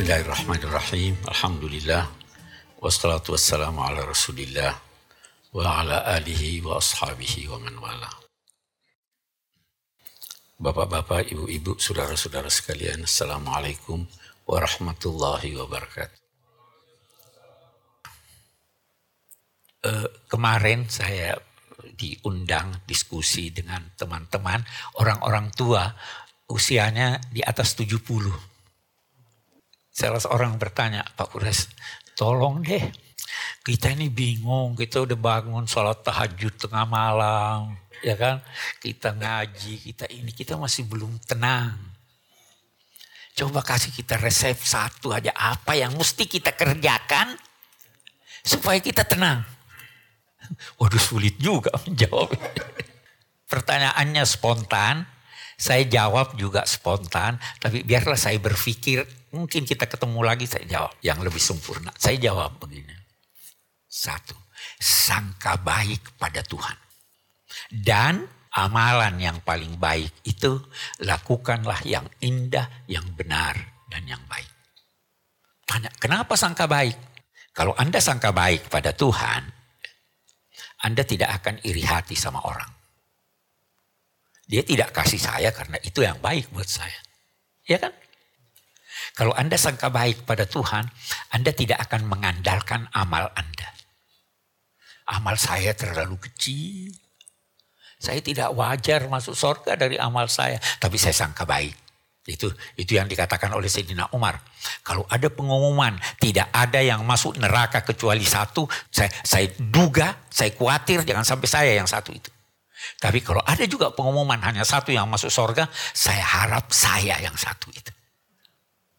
Bismillahirrahmanirrahim. Alhamdulillah. Wassalatu wassalamu ala rasulillah. Wa ala alihi wa ashabihi wa man wala. Bapak-bapak, ibu-ibu, saudara-saudara sekalian. Assalamualaikum warahmatullahi wabarakatuh. Uh, kemarin saya diundang diskusi dengan teman-teman orang-orang tua usianya di atas 70 Salah seorang bertanya, Pak Kures, tolong deh. Kita ini bingung, kita udah bangun sholat tahajud tengah malam. Ya kan, kita ngaji, kita ini, kita masih belum tenang. Coba kasih kita resep satu aja apa yang mesti kita kerjakan supaya kita tenang. Waduh sulit juga menjawab. Pertanyaannya spontan, saya jawab juga spontan, tapi biarlah saya berpikir, mungkin kita ketemu lagi saya jawab yang lebih sempurna. Saya jawab begini. Satu, sangka baik pada Tuhan. Dan amalan yang paling baik itu lakukanlah yang indah, yang benar, dan yang baik. Tanya, kenapa sangka baik? Kalau Anda sangka baik pada Tuhan, Anda tidak akan iri hati sama orang. Dia tidak kasih saya karena itu yang baik buat saya. Ya kan? Kalau Anda sangka baik pada Tuhan, Anda tidak akan mengandalkan amal Anda. Amal saya terlalu kecil. Saya tidak wajar masuk surga dari amal saya. Tapi saya sangka baik. Itu itu yang dikatakan oleh Sayyidina Umar. Kalau ada pengumuman tidak ada yang masuk neraka kecuali satu, saya, saya duga, saya khawatir jangan sampai saya yang satu itu. Tapi kalau ada juga pengumuman hanya satu yang masuk surga, saya harap saya yang satu itu.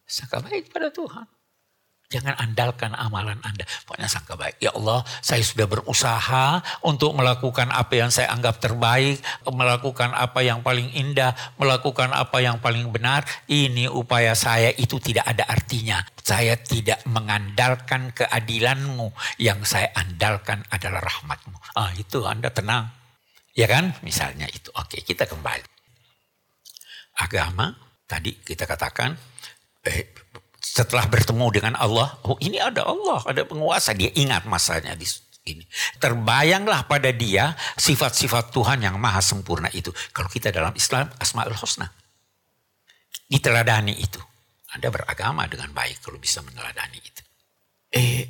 Sangka baik pada Tuhan. Jangan andalkan amalan Anda. Pokoknya sangka baik. Ya Allah, saya sudah berusaha untuk melakukan apa yang saya anggap terbaik. Melakukan apa yang paling indah. Melakukan apa yang paling benar. Ini upaya saya itu tidak ada artinya. Saya tidak mengandalkan keadilanmu. Yang saya andalkan adalah rahmatmu. Ah, itu Anda tenang. Ya kan? Misalnya itu. Oke, kita kembali. Agama, tadi kita katakan, eh, setelah bertemu dengan Allah, oh ini ada Allah, ada penguasa. Dia ingat masanya di ini. Terbayanglah pada dia sifat-sifat Tuhan yang maha sempurna itu. Kalau kita dalam Islam, Asma'ul Husna. Diteladani itu. Anda beragama dengan baik kalau bisa meneladani itu. Eh,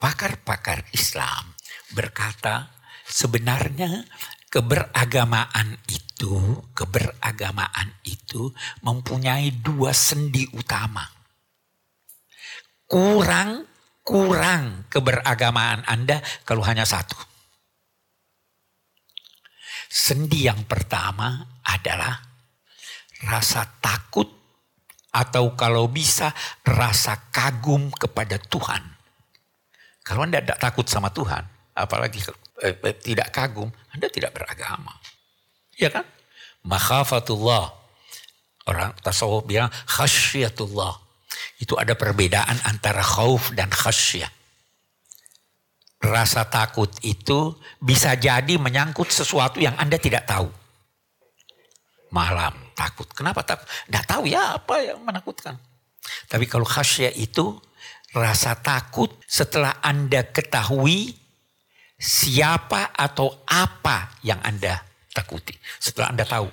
pakar-pakar Islam berkata sebenarnya keberagamaan itu, keberagamaan itu mempunyai dua sendi utama. Kurang kurang keberagamaan Anda kalau hanya satu. Sendi yang pertama adalah rasa takut atau kalau bisa rasa kagum kepada Tuhan. Kalau Anda tidak takut sama Tuhan, apalagi eh, eh, tidak kagum, Anda tidak beragama. Ya kan? Makhafatullah. Orang tasawuf bilang khasyatullah. Itu ada perbedaan antara khauf dan khasyah. Rasa takut itu bisa jadi menyangkut sesuatu yang Anda tidak tahu. Malam takut. Kenapa takut? Tidak tahu ya apa yang menakutkan. Tapi kalau khasyah itu rasa takut setelah Anda ketahui siapa atau apa yang Anda takuti. Setelah Anda tahu.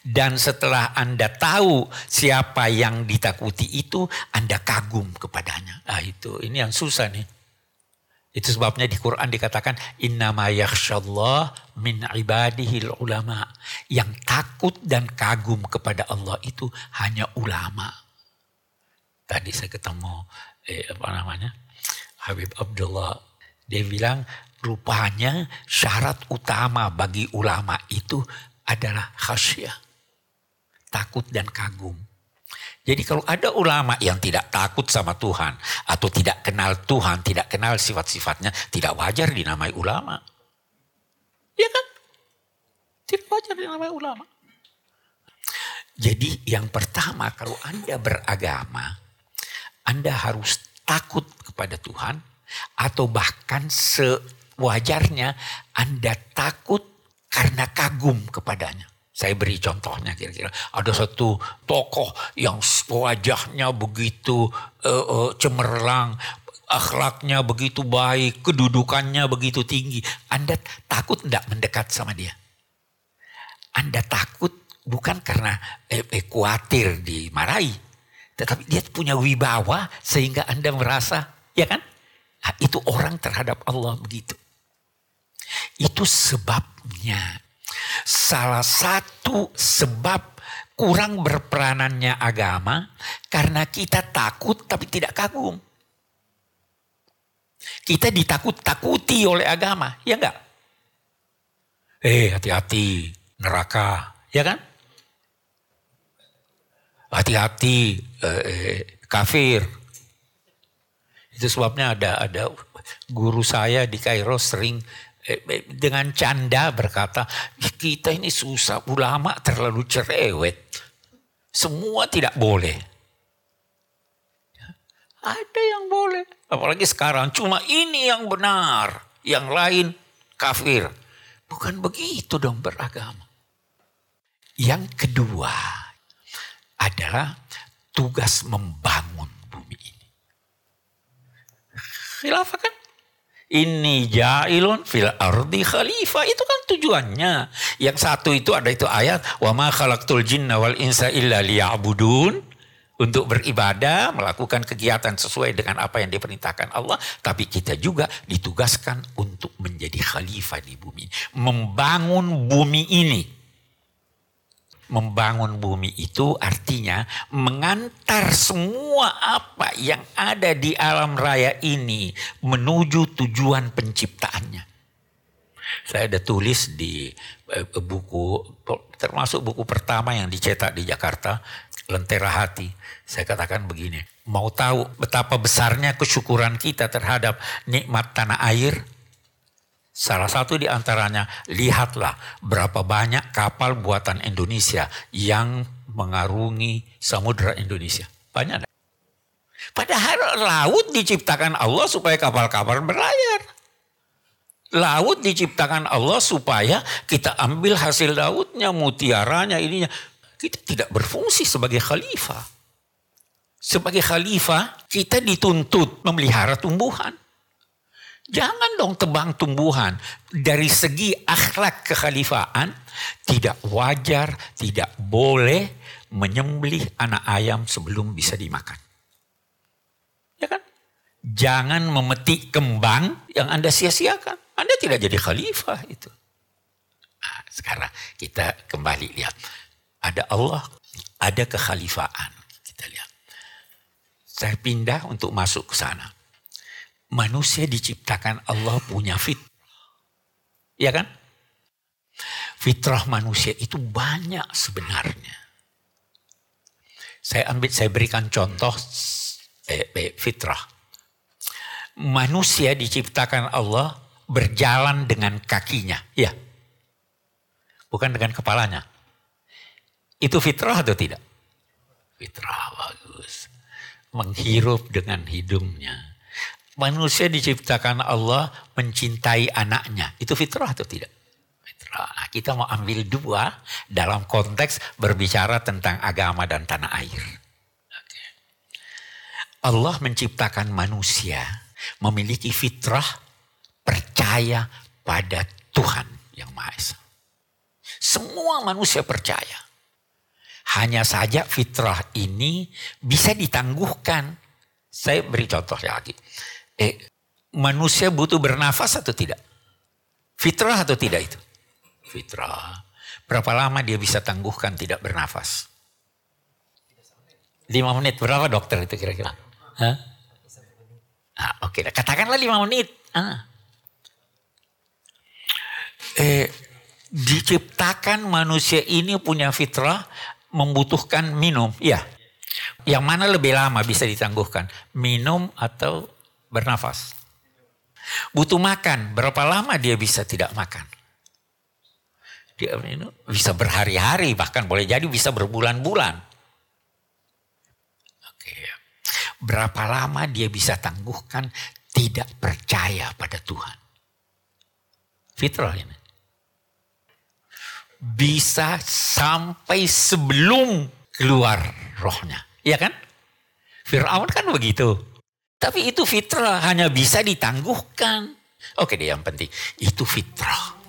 Dan setelah Anda tahu siapa yang ditakuti itu, Anda kagum kepadanya. Ah itu, ini yang susah nih. Itu sebabnya di Quran dikatakan innama yakhsyallah min ibadihil ulama. Yang takut dan kagum kepada Allah itu hanya ulama. Tadi saya ketemu eh, apa namanya? Habib Abdullah dia bilang rupanya syarat utama bagi ulama itu adalah khasyah. Takut dan kagum. Jadi kalau ada ulama yang tidak takut sama Tuhan atau tidak kenal Tuhan, tidak kenal sifat-sifatnya, tidak wajar dinamai ulama. Ya kan? Tidak wajar dinamai ulama. Jadi yang pertama kalau Anda beragama, Anda harus takut kepada Tuhan, atau bahkan sewajarnya Anda takut karena kagum kepadanya. Saya beri contohnya kira-kira. Ada satu tokoh yang wajahnya begitu uh, uh, cemerlang, akhlaknya begitu baik, kedudukannya begitu tinggi. Anda takut tidak mendekat sama dia? Anda takut bukan karena eh, eh, khawatir dimarahi. Tetapi dia punya wibawa sehingga Anda merasa, ya kan? Nah, itu orang terhadap Allah begitu. Itu sebabnya. Salah satu sebab kurang berperanannya agama karena kita takut tapi tidak kagum. Kita ditakut-takuti oleh agama, ya enggak? Eh hati-hati neraka, ya kan? Hati-hati eh, eh, kafir. Itu sebabnya ada ada guru saya di Kairo sering eh, eh, dengan canda berkata, kita ini susah, ulama terlalu cerewet. Semua tidak boleh. Ada yang boleh. Apalagi sekarang cuma ini yang benar. Yang lain kafir. Bukan begitu dong beragama. Yang kedua adalah tugas membangun. Khilafah kan? Ini jailun fil ardi khalifah. Itu kan tujuannya. Yang satu itu ada itu ayat. Wa ma khalaqtul jinna wal insa illa liya'budun. Untuk beribadah, melakukan kegiatan sesuai dengan apa yang diperintahkan Allah. Tapi kita juga ditugaskan untuk menjadi khalifah di bumi. Membangun bumi ini membangun bumi itu artinya mengantar semua apa yang ada di alam raya ini menuju tujuan penciptaannya. Saya ada tulis di eh, buku termasuk buku pertama yang dicetak di Jakarta, Lentera Hati. Saya katakan begini, mau tahu betapa besarnya kesyukuran kita terhadap nikmat tanah air, Salah satu di antaranya, lihatlah berapa banyak kapal buatan Indonesia yang mengarungi samudera Indonesia. Banyak. Padahal laut diciptakan Allah supaya kapal-kapal berlayar. Laut diciptakan Allah supaya kita ambil hasil lautnya, mutiaranya, ininya. Kita tidak berfungsi sebagai khalifah. Sebagai khalifah, kita dituntut memelihara tumbuhan. Jangan dong tebang tumbuhan. Dari segi akhlak kekhalifahan, tidak wajar, tidak boleh menyembelih anak ayam sebelum bisa dimakan. Ya kan? Jangan memetik kembang yang Anda sia-siakan. Anda tidak jadi khalifah itu. Nah, sekarang kita kembali lihat. Ada Allah, ada kekhalifahan. Kita lihat. Saya pindah untuk masuk ke sana manusia diciptakan Allah punya fit. Ya kan? Fitrah manusia itu banyak sebenarnya. Saya ambil, saya berikan contoh eh, eh, fitrah. Manusia diciptakan Allah berjalan dengan kakinya, ya. Bukan dengan kepalanya. Itu fitrah atau tidak? Fitrah bagus. Menghirup dengan hidungnya manusia diciptakan Allah mencintai anaknya. Itu fitrah atau tidak? Fitrah. Nah, kita mau ambil dua dalam konteks berbicara tentang agama dan tanah air. Allah menciptakan manusia memiliki fitrah percaya pada Tuhan yang Maha Esa. Semua manusia percaya. Hanya saja fitrah ini bisa ditangguhkan. Saya beri contoh lagi. Eh, manusia butuh bernafas atau tidak? Fitrah atau tidak itu? Fitrah. Berapa lama dia bisa tangguhkan tidak bernafas? Lima menit. Berapa dokter itu kira-kira? Ah, Oke, okay. katakanlah lima menit. Ah. Eh, diciptakan manusia ini punya fitrah membutuhkan minum. Iya. Yang mana lebih lama bisa ditangguhkan? Minum atau bernafas. Butuh makan, berapa lama dia bisa tidak makan? Dia bisa berhari-hari, bahkan boleh jadi bisa berbulan-bulan. Oke. Berapa lama dia bisa tangguhkan tidak percaya pada Tuhan? Fitrah ini. bisa sampai sebelum keluar rohnya. Iya kan? Fir'aun kan begitu. Tapi itu fitrah hanya bisa ditangguhkan. Oke deh yang penting. Itu fitrah.